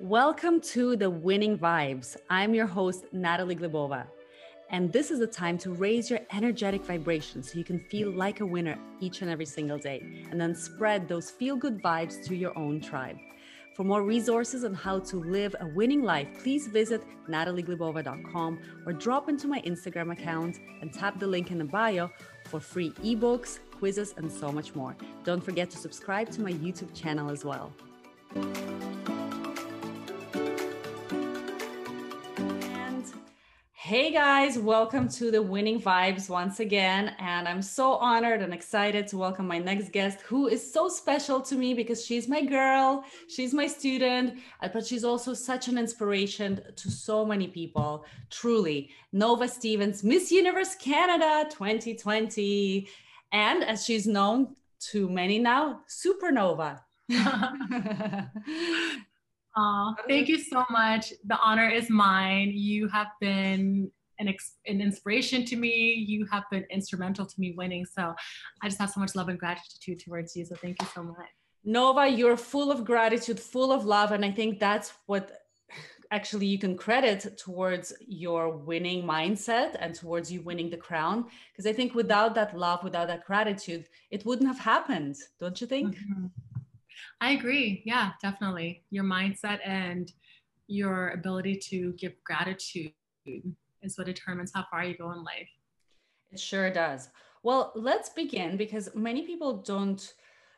Welcome to the Winning Vibes. I'm your host, Natalie Glebova. And this is the time to raise your energetic vibration so you can feel like a winner each and every single day, and then spread those feel good vibes to your own tribe. For more resources on how to live a winning life, please visit natalieglebova.com or drop into my Instagram account and tap the link in the bio for free ebooks, quizzes, and so much more. Don't forget to subscribe to my YouTube channel as well. Hey guys, welcome to the Winning Vibes once again. And I'm so honored and excited to welcome my next guest, who is so special to me because she's my girl, she's my student, uh, but she's also such an inspiration to so many people. Truly, Nova Stevens, Miss Universe Canada 2020. And as she's known to many now, Supernova. Oh, thank you so much. The honor is mine. You have been an, ex- an inspiration to me. You have been instrumental to me winning. So I just have so much love and gratitude towards you. So thank you so much. Nova, you're full of gratitude, full of love. And I think that's what actually you can credit towards your winning mindset and towards you winning the crown. Because I think without that love, without that gratitude, it wouldn't have happened, don't you think? Mm-hmm. I agree. Yeah, definitely. Your mindset and your ability to give gratitude is what determines how far you go in life. It sure does. Well, let's begin because many people don't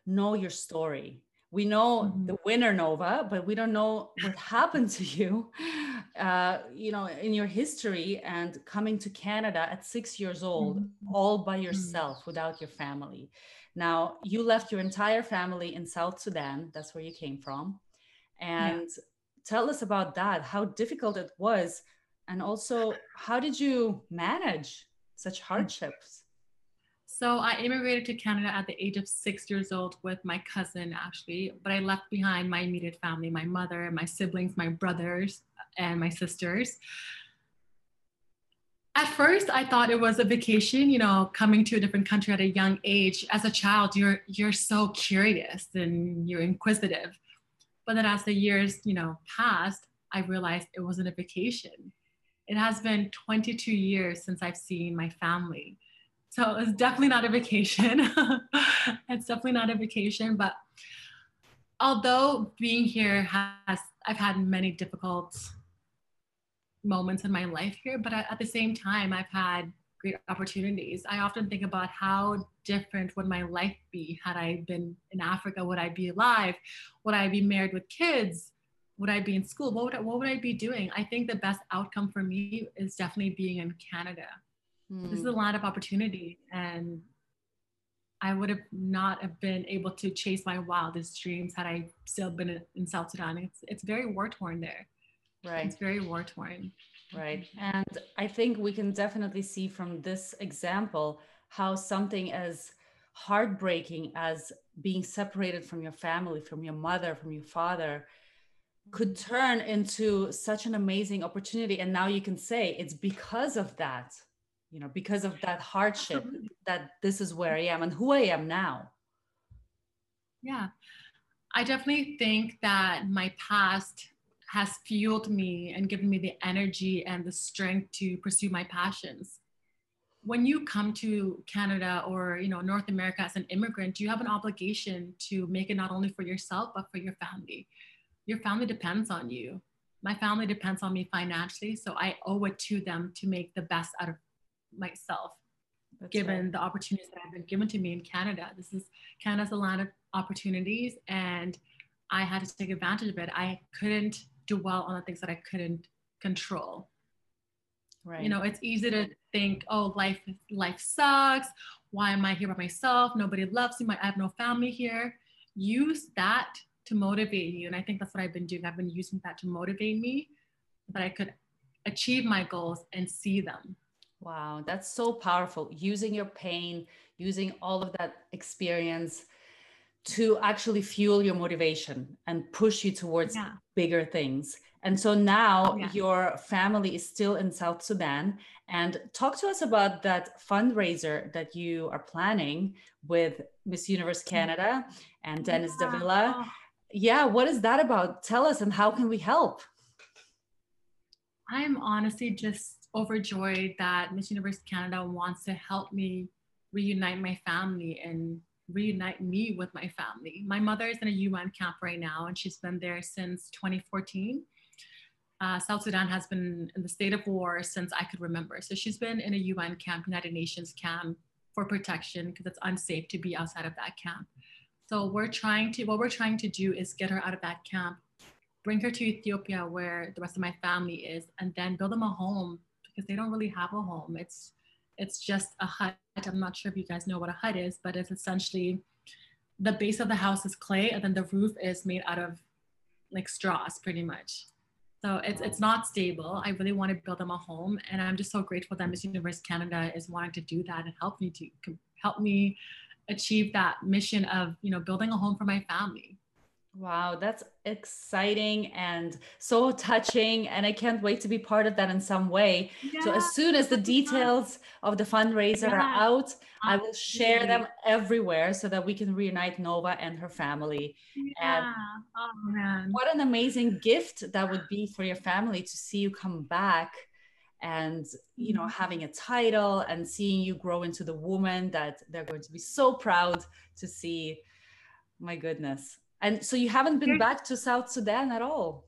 know your story. We know mm-hmm. the winner Nova, but we don't know what happened to you, uh, you know, in your history and coming to Canada at six years old, mm-hmm. all by mm-hmm. yourself mm-hmm. without your family. Now, you left your entire family in South Sudan. That's where you came from. And yeah. tell us about that, how difficult it was. And also, how did you manage such mm. hardships? So, I immigrated to Canada at the age of six years old with my cousin, actually. But I left behind my immediate family my mother, my siblings, my brothers, and my sisters at first i thought it was a vacation you know coming to a different country at a young age. As a child you're you're so curious and you're inquisitive. But then as the years you know passed i realized it wasn't a vacation. It has been 22 years since i've seen my family. So it's definitely not a vacation. It's definitely not a vacation but although being here has i've had many difficult moments in my life here, but at, the same time, I've had great opportunities. I often think about how different would my life be had I been in Africa? Would I be alive? Would I be married with kids? Would I be in school? What would I, what would I be doing? I think the best outcome for me is definitely being in Canada. Mm. This is a hmm. lot of opportunity, and I would have not have been able to chase my wildest dreams had I still been in South Sudan. It's it's very war torn there. Right. It's very war torn. Right. And I think we can definitely see from this example how something as heartbreaking as being separated from your family, from your mother, from your father, could turn into such an amazing opportunity. And now you can say it's because of that, you know, because of that hardship that this is where I am and who I am now. Yeah. I definitely think that my past has fueled me and given me the energy and the strength to pursue my passions. When you come to Canada or you know North America as an immigrant, you have an obligation to make it not only for yourself but for your family. Your family depends on you. My family depends on me financially, so I owe it to them to make the best out of myself. That's given right. the opportunities that have been given to me in Canada, this is Canada's a land of opportunities, and I had to take advantage of it. I couldn't dwell on the things that I couldn't control. Right. You know, it's easy to think, oh, life life sucks. Why am I here by myself? Nobody loves me. I have no family here. Use that to motivate you. And I think that's what I've been doing. I've been using that to motivate me that I could achieve my goals and see them. Wow, that's so powerful. Using your pain, using all of that experience to actually fuel your motivation and push you towards yeah. Bigger things. And so now yeah. your family is still in South Sudan. And talk to us about that fundraiser that you are planning with Miss Universe mm-hmm. Canada and Denis yeah. Davila. yeah, what is that about? Tell us and how can we help? I'm honestly just overjoyed that Miss Universe Canada wants to help me reunite my family and reunite me with my family. My mother is in a UN camp right now, and she's been there since 2014. Uh, South Sudan has been in the state of war since I could remember. So she's been in a UN camp, United Nations camp for protection because it's unsafe to be outside of that camp. So we're trying to, what we're trying to do is get her out of that camp, bring her to Ethiopia where the rest of my family is, and then build them a home because they don't really have a home. It's it's just a hut. I'm not sure if you guys know what a hut is, but it's essentially the base of the house is clay and then the roof is made out of like straws pretty much. So it's it's not stable. I really want to build them a home, and I'm just so grateful that Miss Universe Canada is wanting to do that and help me to help me achieve that mission of you know building a home for my family. Wow, that's exciting and so touching. And I can't wait to be part of that in some way. Yeah, so, as soon as the details of the fundraiser yeah, are out, I will share them everywhere so that we can reunite Nova and her family. Yeah. And oh, man. What an amazing gift that would be for your family to see you come back and you know mm-hmm. having a title and seeing you grow into the woman that they're going to be so proud to see my goodness and so you haven't been back to South Sudan at all?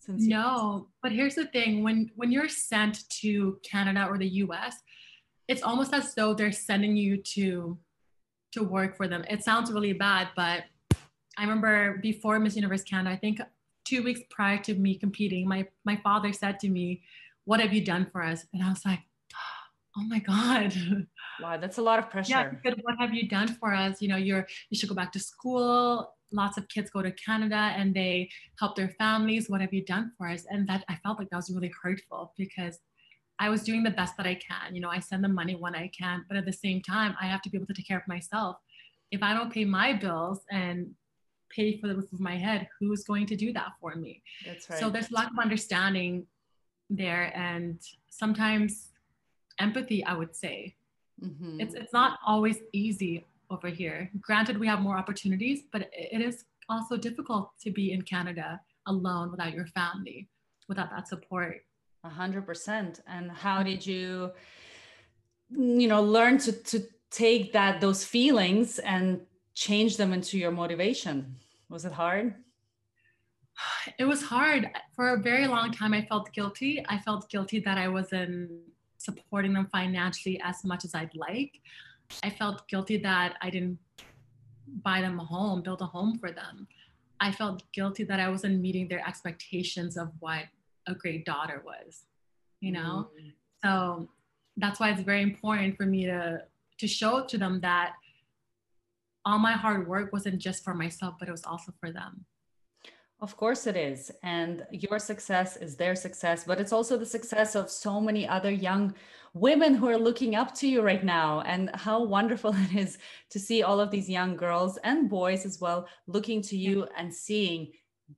Since no, but here's the thing: when when you're sent to Canada or the U.S., it's almost as though they're sending you to to work for them. It sounds really bad, but I remember before Miss Universe Canada, I think two weeks prior to me competing, my my father said to me, "What have you done for us?" And I was like, "Oh my God." Wow, that's a lot of pressure. Yeah, what have you done for us? You know, you're you should go back to school lots of kids go to Canada and they help their families. What have you done for us? And that I felt like that was really hurtful because I was doing the best that I can. You know, I send them money when I can, but at the same time, I have to be able to take care of myself. If I don't pay my bills and pay for the roof of my head, who's going to do that for me? That's right. So there's a lack of understanding there, and sometimes empathy. I would say mm-hmm. it's it's not always easy over here. Granted, we have more opportunities, but it is also difficult to be in Canada alone without your family, without that support. A hundred percent. And how mm-hmm. did you, you know, learn to to take that those feelings and change them into your motivation? Was it hard? It was hard. For a very long time, I felt guilty. I felt guilty that I wasn't supporting them financially as much as I'd like. I felt guilty that I didn't buy them a home, build a home for them. I felt guilty that I wasn't meeting their expectations of what a great daughter was, you know? Mm-hmm. So that's why it's very important for me to to show to them that all my hard work wasn't just for myself, but it was also for them. Of course it is. And your success is their success, but it's also the success of so many other young women who are looking up to you right now. And how wonderful it is to see all of these young girls and boys as well looking to you and seeing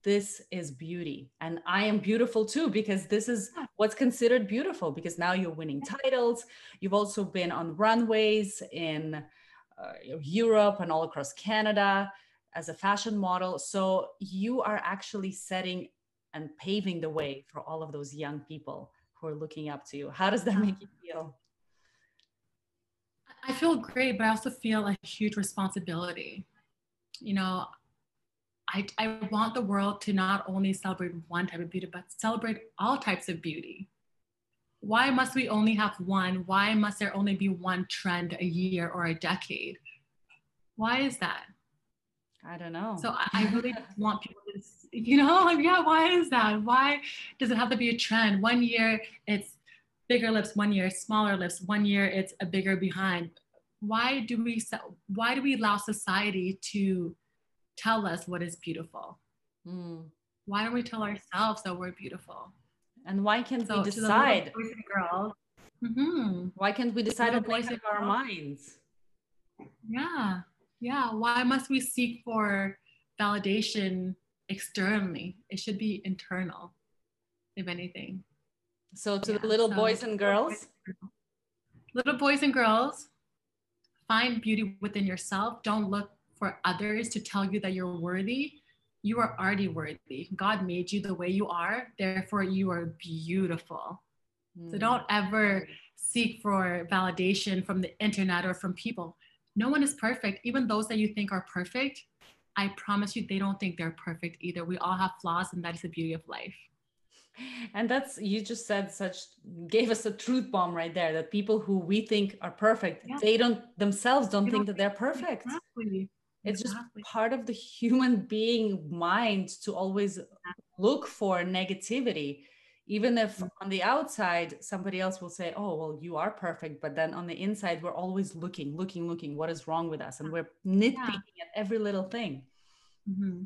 this is beauty. And I am beautiful too, because this is what's considered beautiful, because now you're winning titles. You've also been on runways in uh, Europe and all across Canada as a fashion model. So you are actually setting and paving the way for all of those young people who are looking up to you. How does that make you feel? I feel great, but I also feel a huge responsibility. You know, I, I want the world to not only celebrate one type of beauty, but celebrate all types of beauty. Why must we only have one? Why must there only be one trend a year or a decade? Why is that? I don't know. So I, I really want people to, you know, yeah, why is that? Why does it have to be a trend? One year it's bigger lips, one year smaller lips, one year it's a bigger behind. Why do we why do we allow society to tell us what is beautiful? Mm. Why don't we tell ourselves that we're beautiful? And why can't so, we decide? girls. Mm-hmm. Why can't we decide on voice of our minds? Yeah yeah why must we seek for validation externally it should be internal if anything so to yeah, the little so boys and girls little boys and girls find beauty within yourself don't look for others to tell you that you're worthy you are already worthy. God made you the way you are, therefore, you are beautiful. Mm. So don't ever seek for validation from the internet or from people. No one is perfect. Even those that you think are perfect, I promise you, they don't think they're perfect either. We all have flaws, and that is the beauty of life. And that's, you just said such, gave us a truth bomb right there that people who we think are perfect, yeah. they don't themselves don't they think don't that they're perfect. Exactly. It's exactly. just part of the human being mind to always look for negativity even if mm. on the outside somebody else will say oh well you are perfect but then on the inside we're always looking looking looking what is wrong with us and we're nitpicking yeah. at every little thing mm-hmm.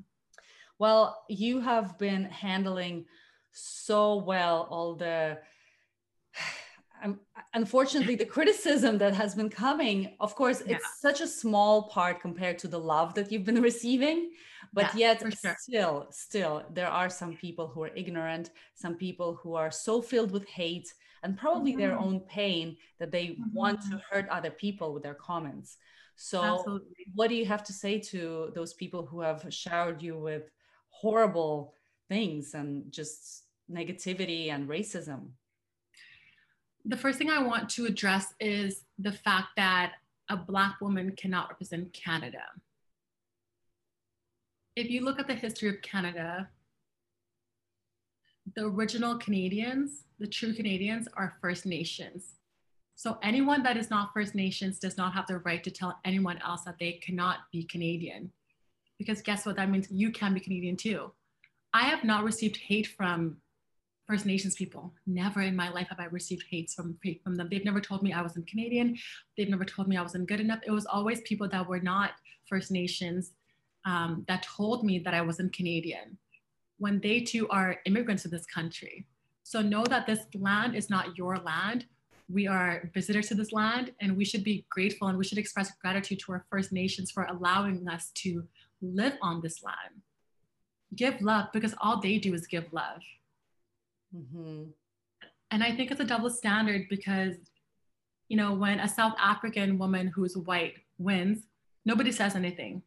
well you have been handling so well all the unfortunately the criticism that has been coming of course yeah. it's such a small part compared to the love that you've been receiving but yeah, yet sure. still still there are some people who are ignorant some people who are so filled with hate and probably mm-hmm. their own pain that they mm-hmm. want to mm-hmm. hurt other people with their comments so Absolutely. what do you have to say to those people who have showered you with horrible things and just negativity and racism the first thing i want to address is the fact that a black woman cannot represent canada if you look at the history of Canada, the original Canadians, the true Canadians, are First Nations. So anyone that is not First Nations does not have the right to tell anyone else that they cannot be Canadian. Because guess what? That means you can be Canadian too. I have not received hate from First Nations people. Never in my life have I received hate from, from them. They've never told me I wasn't Canadian. They've never told me I wasn't good enough. It was always people that were not First Nations um, that told me that I wasn't Canadian when they too are immigrants to this country. So know that this land is not your land. We are visitors to this land and we should be grateful and we should express gratitude to our First Nations for allowing us to live on this land. Give love because all they do is give love. Mm-hmm. And I think it's a double standard because, you know, when a South African woman who's white wins, nobody says anything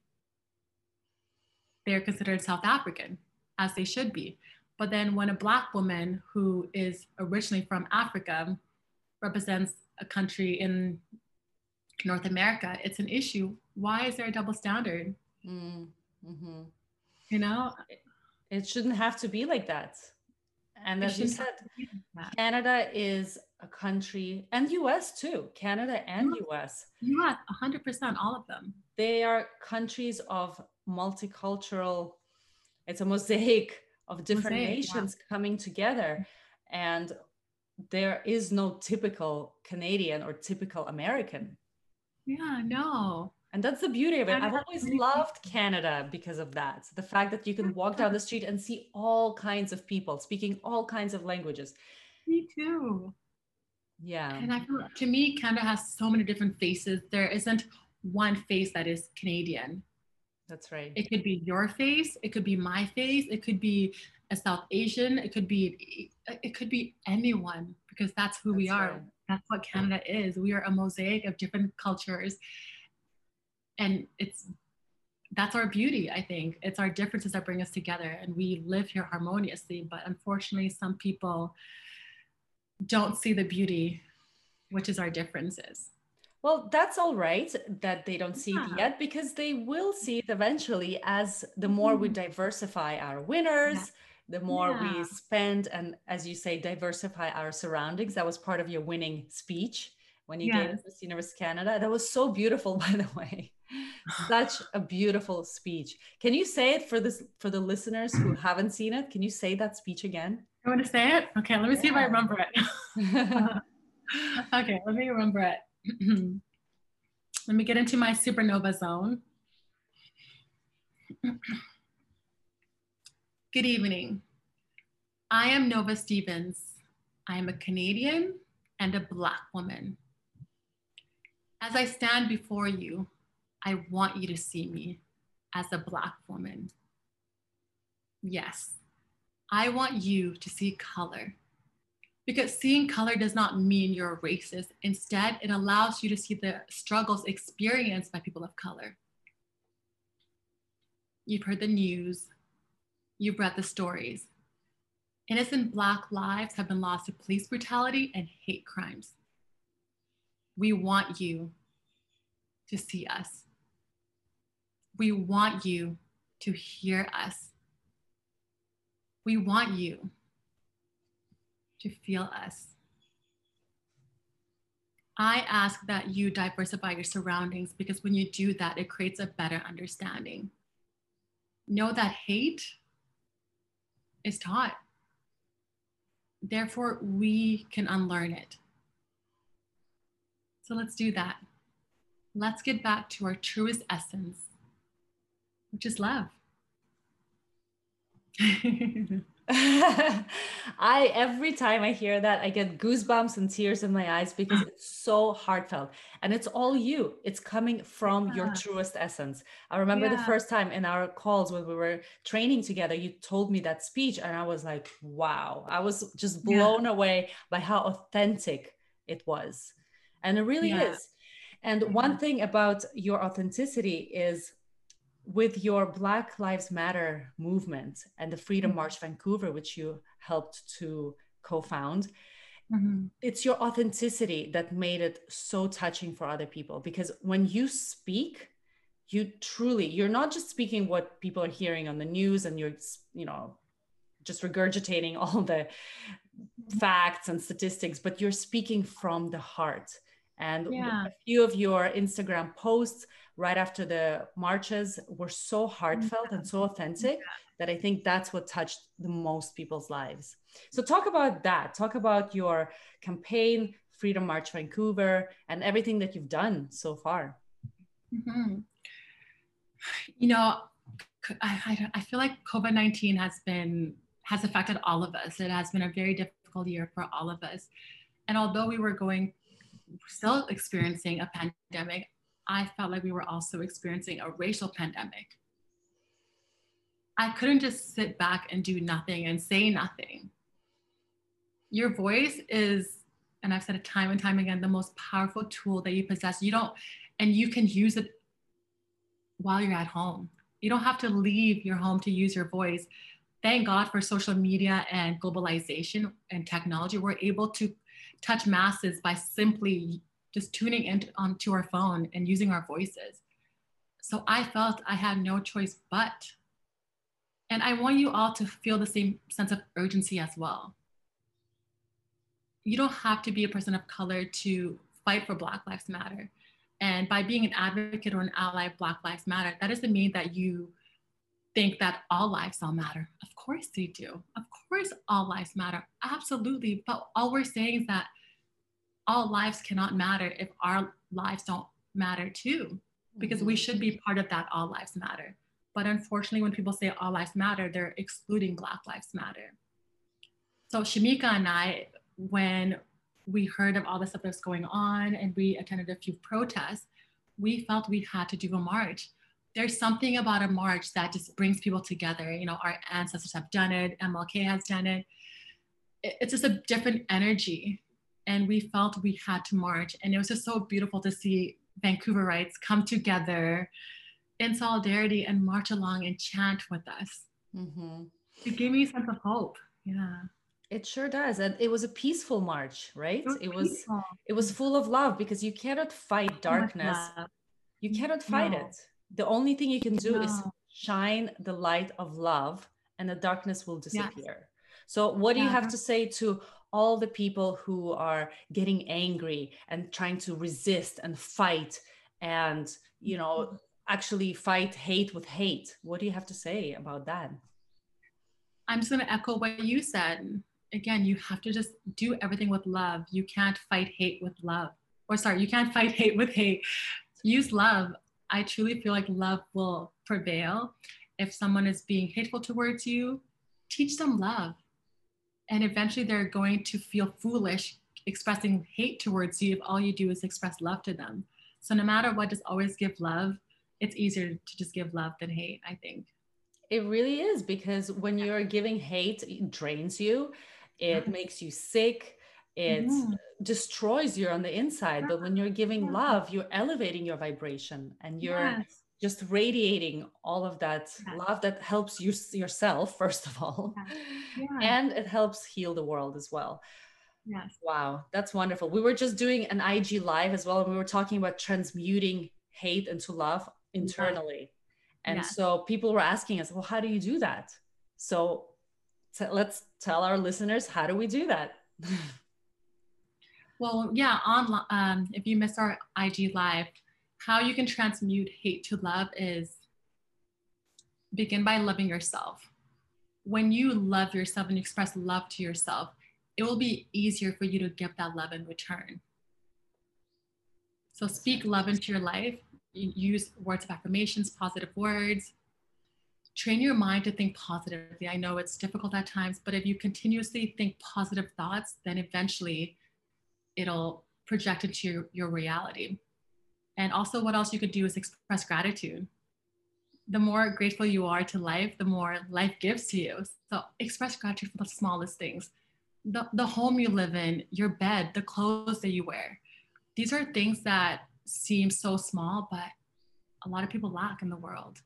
they're considered South African, as they should be. But then when a Black woman who is originally from Africa represents a country in North America, it's an issue. Why is there a double standard? Mm, mm-hmm. You know? It shouldn't have to be like that. And as you said, Canada is a country, and US too, Canada and US. US, 100%, all of them. They are countries of multicultural it's a mosaic of different mosaic, nations yeah. coming together. And there is no typical canadian or typical american. Yeah no. And that's the beauty of it. I've always loved canada because of that. The fact that you can walk down the street and see all kinds of people speaking all kinds of languages. Me too. Yeah. And i feel to me canada has so many different faces. There isn't one face that is canadian that's right. It could be your face, it could be my face, it could be a South Asian, it could be it could be anyone because that's who that's we are. Right. That's what Canada is. We are a mosaic of different cultures. And it's that's our beauty, I think. It's our differences that bring us together and we live here harmoniously, but unfortunately some people don't see the beauty which is our differences. Well, that's all right that they don't see yeah. it yet because they will see it eventually as the more we mm-hmm. diversify our winners, yeah. the more yeah. we spend and as you say, diversify our surroundings. That was part of your winning speech when you gave Miss Universe Canada. That was so beautiful, by the way. Such a beautiful speech. Can you say it for this for the listeners who haven't seen it? Can you say that speech again? You want to say it? Okay, let me see if I remember it. okay, let me remember it. Let me get into my supernova zone. Good evening. I am Nova Stevens. I am a Canadian and a Black woman. As I stand before you, I want you to see me as a Black woman. Yes, I want you to see color because seeing color does not mean you're racist. Instead, it allows you to see the struggles experienced by people of color. You've heard the news, You've read the stories. Innocent Black lives have been lost to police brutality and hate crimes. We want you to see us. We want you to hear us. We want you to feel us. I ask that you diversify your surroundings because when you do that, it creates a better understanding. Know that hate is taught. Therefore, we can unlearn it. So let's do that. Let's get back to our truest essence, which is love. I every time I hear that, I get goosebumps and tears in my eyes because it's so heartfelt and it's all you. It's coming from yeah. your truest essence. I remember yeah. the first time in our calls when we were training together, you told me that speech, and I was like, wow, I was just blown yeah. away by how authentic it was. And it really is. And one mm-hmm. thing about your authenticity is with your Black Lives Matter movement and the Freedom mm-hmm. March Vancouver, which you helped to co found, mm-hmm. it's your authenticity that made it so touching for other people. Because when you speak, you truly, you're not just speaking what people are hearing on the news and you're, you know, just regurgitating all the mm-hmm. facts and statistics, but you're speaking from the heart. And yeah. a few of your Instagram posts right after the marches were so heartfelt and so authentic that I think that's what touched the most people's lives. So, talk about that. Talk about your campaign, Freedom March Vancouver, and everything that you've done so far. Mm-hmm. You know, I, I feel like COVID 19 has been has affected all of us. It has been a very difficult year for all of us. And although we were going still experiencing a pandemic, I felt like we were also experiencing a racial pandemic. I couldn't just sit back and do nothing and say nothing. Your voice is, and I've said it time and time again, the most powerful tool that you possess. You don't, and you can use it while you're at home. You don't have to leave your home to use your voice. Thank God for social media and globalization and technology. We're able to touch masses by simply just tuning in onto our phone and using our voices. So I felt I had no choice but. And I want you all to feel the same sense of urgency as well. You don't have to be a person of color to fight for Black Lives Matter. And by being an advocate or an ally of Black Lives Matter, that doesn't mean that you think that all lives all matter. Of course they do. Of course all lives matter. Absolutely. But all we're saying is that all lives cannot matter if our lives don't matter too, because we mm-hmm. should be part of that all lives matter. But unfortunately, when people say all lives matter, they're excluding Black Lives Matter. So Shamika and I, when we heard of all the stuff that's going on and we attended a few protests, we felt we had to do a march. There's something about a march that just brings people together. You know, our ancestors have done it, MLK has done it. It's just a different energy and we felt we had to march. And it was just so beautiful to see Vancouverites come together in solidarity and march along and chant with us. Mm-hmm. It gave me a sense of hope. Yeah. It sure does. And it was a peaceful march, right? It was it was, it was full of love because you cannot fight darkness. You cannot fight no. it. The only thing you can do no. is shine the light of love and the darkness will disappear. Yes. So what do you have to say to all the people who are getting angry and trying to resist and fight and you know mm-hmm. actually fight hate with hate. What do you have to say about that? I'm just going to echo what you said. Again you have to just do everything with love. You can't fight hate with love. Or sorry you can't fight hate with hate. Use love. I truly feel like love will prevail. If someone is being hateful towards you teach them love and eventually they're going to feel foolish expressing hate towards you if all you do is express love to them. So no matter what, just always give love. It's easier to just give love than hate, I think. It really is because when you're giving hate, it drains you, it makes you sick, it mm-hmm. destroys you on the inside. But when you're giving love, you're elevating your vibration and you're yes. Just radiating all of that Yes. love that helps you yourself first of all. Yeah. and it helps heal the world as well. Yes. wow that's wonderful. We were just doing an ig live as well and we were talking about transmuting hate into love internally. And so people were asking us well how do you do that? So t- let's tell our listeners how do we do that? Well, yeah, on um, if you miss our IG live, how you can transmute hate to love is begin by loving yourself. When you love yourself and express love to yourself, it will be easier for you to give that love in return. So speak love into your life. Use words of affirmations, positive words. Train your mind to think positively. I know it's difficult at times, but if you continuously think positive thoughts, then eventually it'll project into your, your reality. And also, what else you could do is express gratitude. The more grateful you are to life, the more life gives to you. So, express gratitude for the smallest things the, the home you live in, your bed, the clothes that you wear. These are things that seem so small, but a lot of people lack in the world.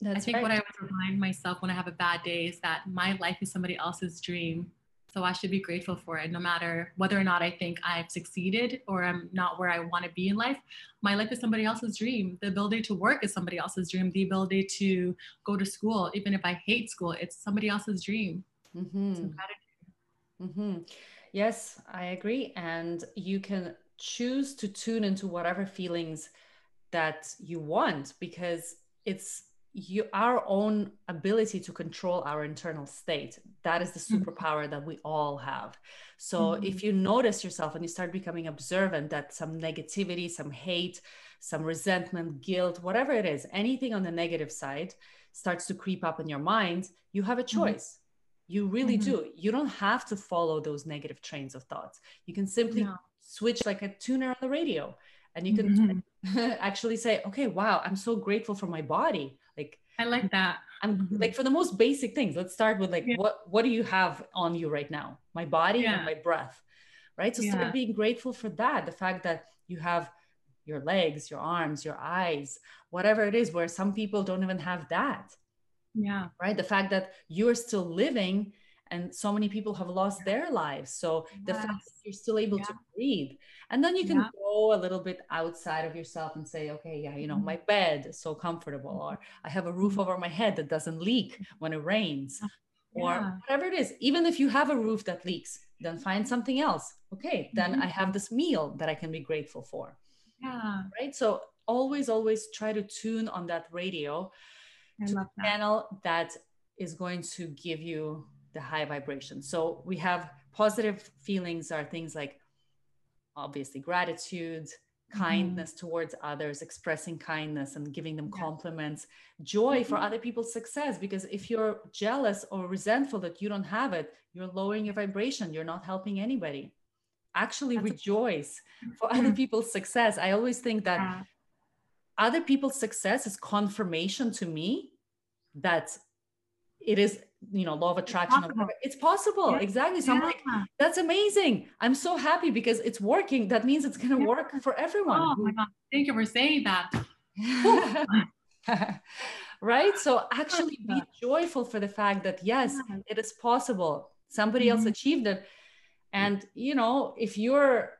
that's I think right. what I would remind myself when I have a bad day is that my life is somebody else's dream. So I should be grateful for it, no matter whether or not I think I've succeeded or I'm not where I want to be in life. My life is somebody else's dream. The ability to work is somebody else's dream. The ability to go to school, even if I hate school, it's somebody else's dream. Mm-hmm. So gratitude. hmm Yes, I agree. And you can choose to tune into whatever feelings that you want because it's you our own ability to control our internal state that is the Mhm. superpower that we all have so Mhm. if you notice yourself and you start becoming observant that some negativity some hate some resentment guilt whatever it is anything on the negative side starts to creep up in your mind you have a choice you really Mhm. do you don't have to follow those negative trains of thoughts you can simply No. switch like a tuner on the radio and you can Mhm. actually say okay wow i'm so grateful for my body like I like that. i'm Mhm. like for the most basic things let's start with like Yeah. what what do you have on you right now my body Yeah. and my breath right so Yeah. start being grateful for that the fact that you have your legs your arms your eyes whatever it is where some people don't even have that Yeah. right the fact that you're still living and so many people have lost their lives. So the fact that you're still able to breathe and then you can Yeah. go a little bit outside of yourself and say okay yeah you know Mhm. my bed is so comfortable or i have a roof Mhm. over my head that doesn't leak when it rains or whatever it is. Even if you have a roof that leaks then find something else. Okay then Mhm. i have this meal that i can be grateful for. Yeah. right? So always always try to tune on that radio I to channel that is going to give you the high vibration. So we have positive feelings are things like obviously gratitude, Mm-hmm. kindness towards others, expressing kindness and giving them compliments, joy for Mhm. other people's success. Because if you're jealous or resentful that you don't have it, you're lowering your vibration. You're not helping anybody. Actually, That's a- rejoice for other people's success. I always think that Yeah. other people's success is confirmation to me that it is you know law of attraction or possible. it's possible Yeah. exactly so i'm like that's amazing i'm so happy because it's working that means it's going to Yeah. work for everyone Oh my God. Thank you for saying that. right so actually be joyful for the fact that yes Yeah. it is possible somebody else Mhm. achieved it and you know if you're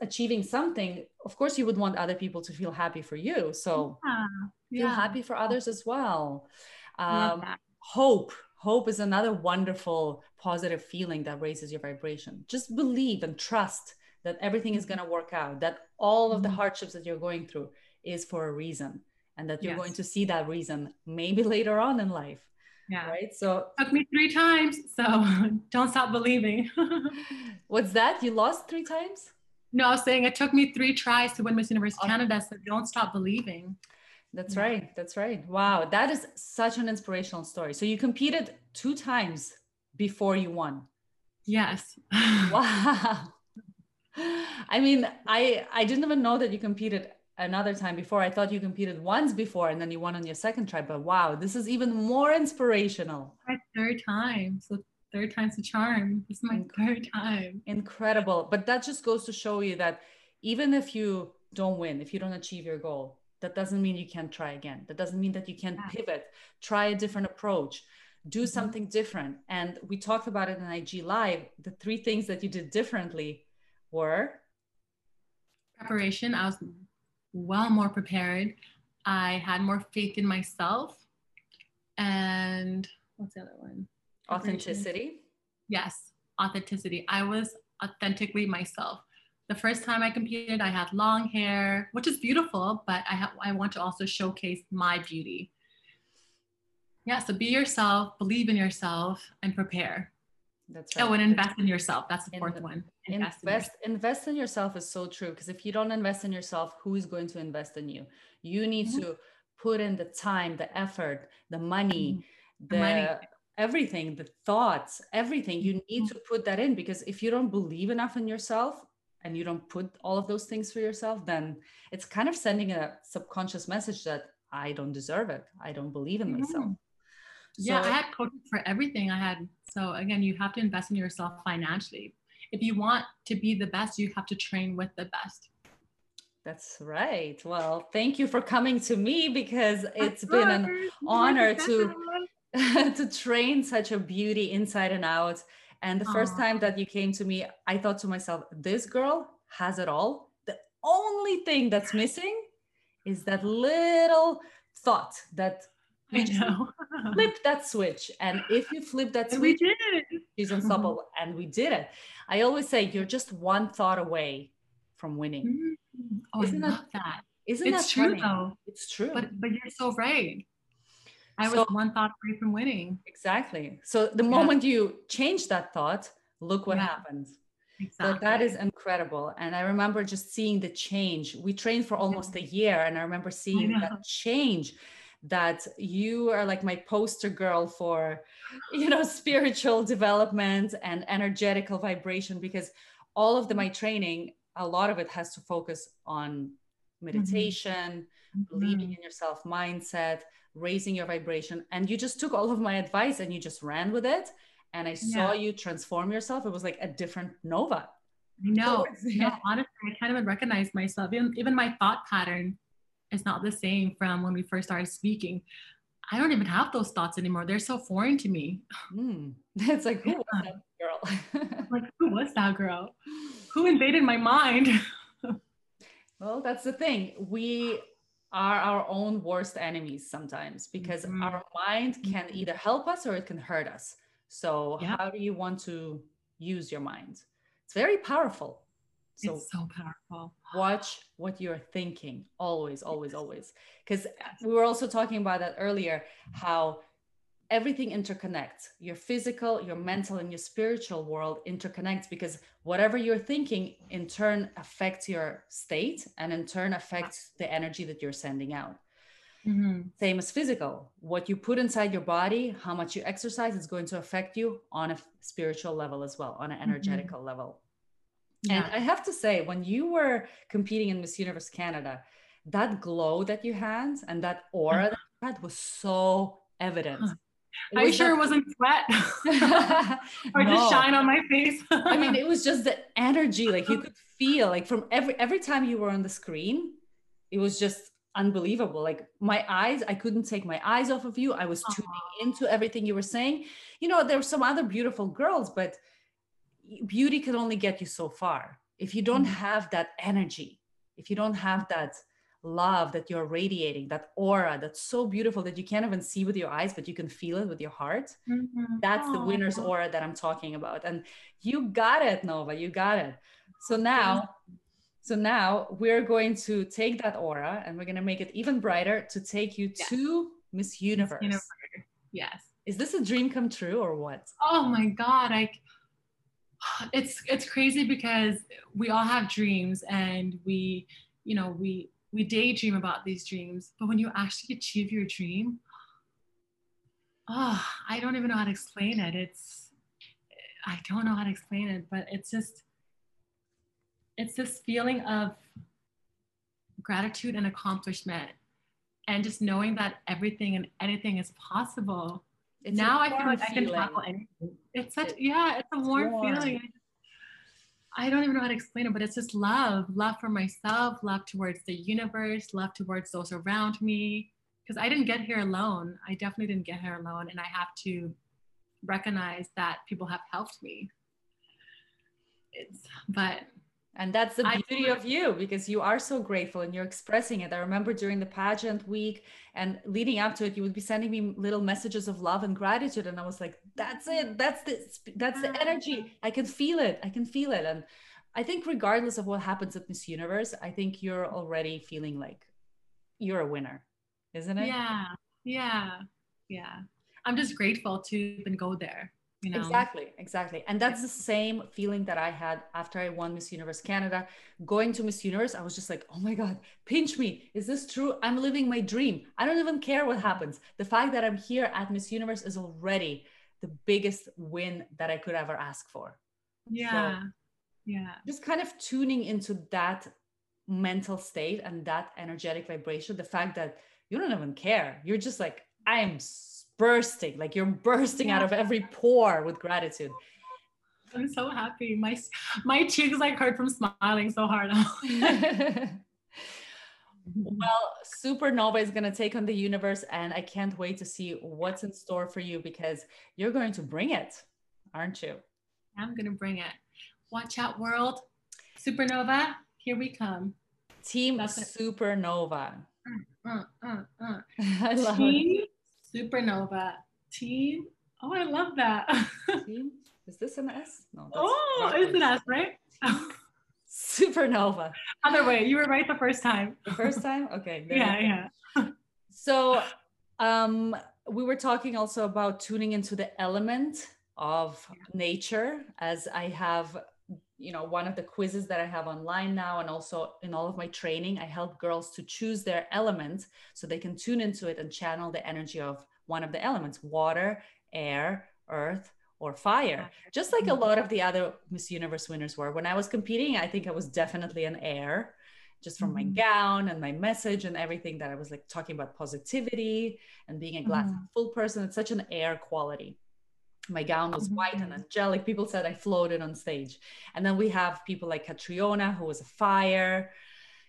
achieving something of course you would want other people to feel happy for you so Yeah. feel happy for others as well um, hope hope is another wonderful positive feeling that raises your vibration just believe and trust that everything is going to work out that all of the Mhm. hardships that you're going through is for a reason and that you're going to see that reason maybe later on in life Yeah. right so Took me three times, so don't stop believing. what's that you lost three times no, I was saying it took me three tries to win Miss Universe Oh. Canada, so don't stop believing. That's Yeah. right that's right wow that is such an inspirational story so you competed two times before you won Yes. wow i mean i i didn't even know that you competed another time before i thought you competed once before and then you won on your second try but wow this is even more inspirational My third time. So third time's a charm. Is my third time. incredible but that just goes to show you that even if you don't win if you don't achieve your goal that doesn't mean you can't try again. That doesn't mean that you can't pivot, try a different approach, do Mhm. something different. And we talked about it in IG Live. The three things that you did differently were Preparation, I was well more prepared. I had more faith in myself. And what's the other one? Authenticity. Yes, authenticity. I was authentically myself. The first time I competed, I had long hair, which is beautiful, but I have I want to also showcase my beauty. Yeah, so be yourself, believe in yourself, and prepare. That's right. Oh, and invest in yourself. That's the In- fourth one. invest in yourself. invest in yourself is so true because if you don't invest in yourself who is going to invest in you you need Mhm. to put in the time the effort the money the, The money. everything the thoughts everything you need Mm-hmm. to put that in because if you don't believe enough in yourself and you don't put all of those things for yourself then it's kind of sending a subconscious message that i don't deserve it i don't believe in myself Mhm. Yeah, So- I had coaches for everything. I had so again, you have to invest in yourself financially. If you want to be the best, you have to train with the best. that's right well thank you for coming to me because it's been an honor to to train such a beauty inside and out. And the first time that you came to me, I thought to myself, this girl has it all. The only thing that's missing is that little thought that I you just know. flip that switch. And if you flip that And we switch, did. she's unstoppable. And we did it. I always say you're just one thought away from winning. Mm. Oh, Isn't I that that. Isn't It's that true funny? though. It's true. But but you're so right. I was So- one thought away from winning. exactly. So the Yeah. moment you change that thought, look what Yeah. happens. Exactly. So that is incredible. And I remember just seeing the change. We trained for almost a year, and I remember seeing know. that change that you are like my poster girl for, you know, spiritual development and energetical vibration because all of the my training, a lot of it has to focus on meditation, believing Mhm. in yourself, mindset, raising your vibration. And you just took all of my advice and you just ran with it. And I saw you transform yourself. It was like a different Nova. I know. No, yeah. honestly, I can't even recognize myself. Even, even my thought pattern is not the same from when we first started speaking. I don't even have those thoughts anymore. They're so foreign to me. Hmm. It's like, who was that girl? Like, who was that girl? Who invaded my mind? well, that's the thing. We are our own worst enemies sometimes because Mhm. our mind can Mhm. either help us or it can hurt us. So, Yeah. how do you want to use your mind? It's very powerful. So, it's so powerful. watch what you're thinking always always always because we were also talking about that earlier how everything interconnects. Your physical your mental and your spiritual world interconnects because whatever you're thinking in turn affects your state and in turn affects the energy that you're sending out. Mhm. same as physical. What you put inside your body how much you exercise is going to affect you on a spiritual level as well on an energetical level. And I have to say, when you were competing in Miss Universe Canada, that glow that you had and that aura that you had was so evident. Huh. You sure it wasn't sweat or No. just shine on my face? I mean, it was just the energy, like you could feel, like from every every time you were on the screen, it was just unbelievable. Like my eyes, I couldn't take my eyes off of you. I was tuning into everything you were saying. You know, there were some other beautiful girls, but beauty can only get you so far. If you don't Mhm. have that energy, if you don't have that love that you're radiating, that aura that's so beautiful that you can't even see with your eyes, but you can feel it with your heart. Mhm. That's the winner's Aw. aura that I'm talking about. And you got it, Nova. You got it. So now, so now we're going to take that aura and we're going to make it even brighter to take you Yeah. to Miss Universe. Universe. Yes. Is this a dream come true or what? Oh my God. I it's it's crazy because we all have dreams and we, you know, we we daydream about these dreams, but when you actually achieve your dream, oh, I don't even know how to explain it. It's I don't know how to explain it, but it's just it's this feeling of gratitude and accomplishment and just knowing that everything and anything is possible It's now I feel like I can feeling. tackle anything. It's such It- yeah, it's a warm, warm. feeling. I don't even know how to explain it, but it's just love, love for myself, love towards the universe, love towards those around me. Because I didn't get here alone. I definitely didn't get here alone. And I have to recognize that people have helped me. It's, but and that's the beauty of you because you are so grateful and you're expressing it. I remember during the pageant week and leading up to it, you would be sending me little messages of love and gratitude. And I was like, that's it. That's the that's the ah. energy. I can feel it. I can feel it. And I think regardless of what happens at Miss Universe, I think you're already feeling like you're a winner, isn't it? Yeah. Yeah. Yeah. I'm just grateful to even go there. You know? Exactly, exactly. And that's the same feeling that I had after I won Miss Universe Canada. Going to Miss Universe, I was just like, oh my God, pinch me. Is this true? I'm living my dream. I don't even care what happens. The fact that I'm here at Miss Universe is already the biggest win that I could ever ask for. Yeah. So yeah. Just kind of tuning into that mental state and that energetic vibration, the fact that you don't even care. You're just like, I am bursting, like you're bursting yeah. out of every pore with gratitude. I'm so happy. My my cheeks like hurt from smiling so hard. well, Supernova is going to take on the universe, and I can't wait to see what's in store for you because you're going to bring it, aren't you? I'm going to bring it. Watch out, world. Supernova, here we come. Team That's Supernova. Uh, uh, uh, uh. I love Team it. Supernova team. Oh, I love that. team? Is this an S? No. oh, it's an S, right? Supernova. Other way, you were right the first time. The first time? Okay. yeah, yeah. so, um, we were talking also about tuning into the element of nature as I have you know one of the quizzes that i have online now and also in all of my training i help girls to choose their element so they can tune into it and channel the energy of one of the elements water air earth or fire just like a mm-hmm. lot of the other miss universe winners were when i was competing i think i was definitely an air just from my mm-hmm. gown and my message and everything that i was like talking about positivity and being a glass mm-hmm. full person it's such an air quality my gown was white and mm-hmm. angelic. People said I floated on stage. And then we have people like Catriona, who was a fire,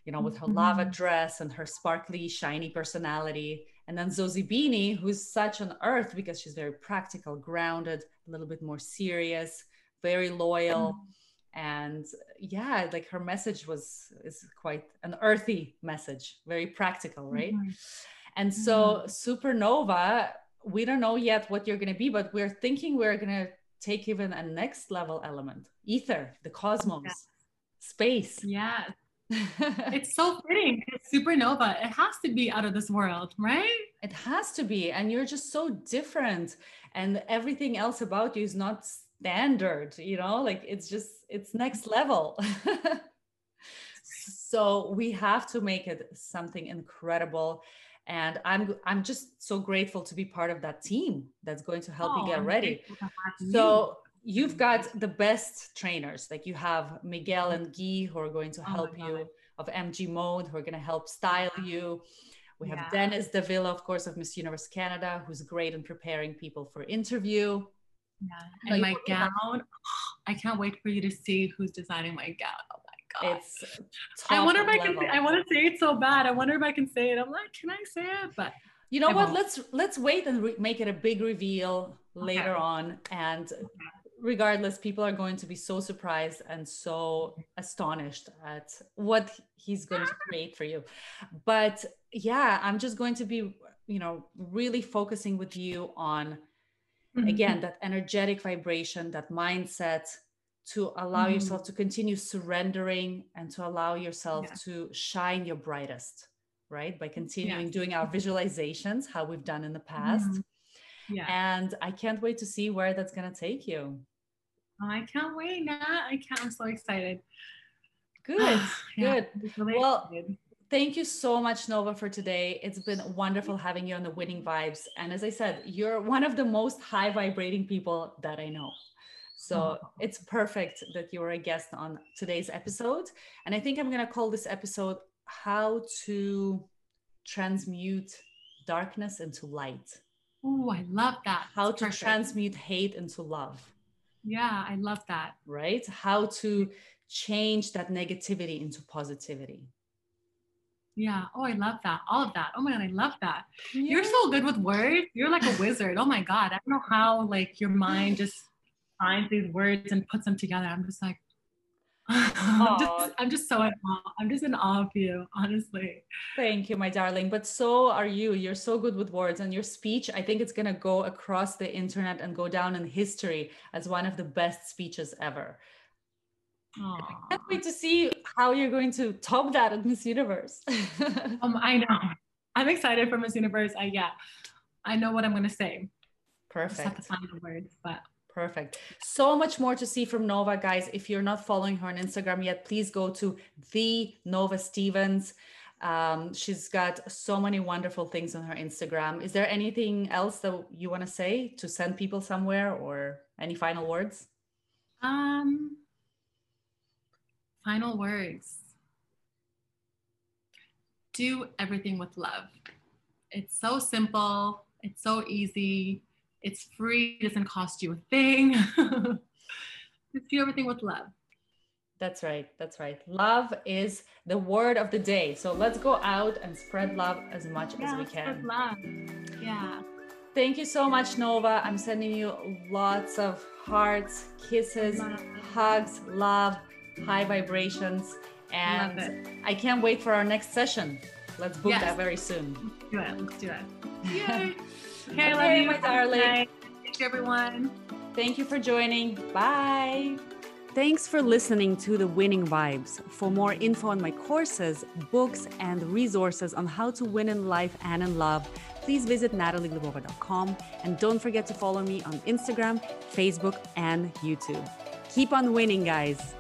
you know, with her mm-hmm. lava dress and her sparkly, shiny personality. And then Zozibini, who's such an earth because she's very practical, grounded, a little bit more serious, very loyal. Mm-hmm. And yeah, like her message was is quite an earthy message, very practical, right? Mm-hmm. And so mm-hmm. Supernova we don't know yet what you're going to be, but we're thinking we're going to take even a next level element ether, the cosmos, yeah. space. Yeah. it's so fitting. It's supernova. It has to be out of this world, right? It has to be. And you're just so different. And everything else about you is not standard, you know, like it's just, it's next level. so we have to make it something incredible and i'm i'm just so grateful to be part of that team that's going to help oh, you get ready. so you've got the best trainers. Like you have miguel and guy who are going to oh help oh you of mg mode who are going to help style you. We have yeah. denis davila of course of miss universe canada who's great in preparing people for interview. Yeah. and my gown i can't wait for you to see who's designing my gown oh it's I wonder if I can I want to say it so bad. I wonder if I can say it. I'm like, can I say it? But you know I what? Won't. Let's let's wait and re- make it a big reveal later on. And regardless, people are going to be so surprised and so astonished at what he's going to create for you. But yeah, I'm just going to be, you know, really focusing with you on mm-hmm. again that energetic vibration, that mindset to allow mm-hmm. yourself to continue surrendering and to allow yourself yeah. to shine your brightest right by continuing doing our visualizations how we've done in the past mm-hmm. yeah and i can't wait to see where that's going to take you i can't wait Nat. i can't i'm so excited good good really well excited. Thank you so much, Nova, for today. It's been wonderful having you on the Winning Vibes. And as I said, you're one of the most high vibrating people that I know. So oh. it's perfect that you're a guest on today's episode. And I think I'm going to call this episode How to Transmute Darkness into Light. Oh, I love that. How to transmute hate into love. Yeah, I love that. Right? How to change that negativity into positivity. Yeah. Oh, I love that. All of that. Oh my God, I love that. Yeah. You're so good with words. You're like a wizard. Oh my God. I don't know how like your mind just finds these words and puts them together. I'm just like, I'm just, I'm just so in awe. I'm just in awe of you, honestly. Thank you, my darling. But so are you. You're so good with words, and your speech, I think it's going to go across the internet and go down in history as one of the best speeches ever. Aww. I can't wait to see how you're going to top that at Miss Universe. um, I know. I'm excited for Miss Universe. I yeah, I know what I'm going to say. Perfect. I just have to find the words, but Perfect. So much more to see from Nova, guys. If you're not following her on Instagram yet, please go to the Nova Stevens. Um, she's got so many wonderful things on her Instagram. Is there anything else that you want to say to send people somewhere or any final words? Um, final words. Do everything with love. It's so simple. It's so easy it's free, it doesn't cost you a thing. Just do everything with love. That's right. That's right. Love is the word of the day. So let's go out and spread love as much yeah, as we can. Spread love. Yeah. Thank you so much, Nova. I'm sending you lots of hearts, kisses, love. hugs, love, high vibrations. And I can't wait for our next session. Let's book yes. that very soon. Let's do it. Let's do it. Yay. Okay, okay I love you, my darling. Thank you, everyone. Thank you for joining. Bye. Thanks for listening to the Winning Vibes. For more info on my courses, books, and resources on how to win in life and in love, please visit natalieglebova.com and don't forget to follow me on Instagram, Facebook, and YouTube. Keep on winning, guys.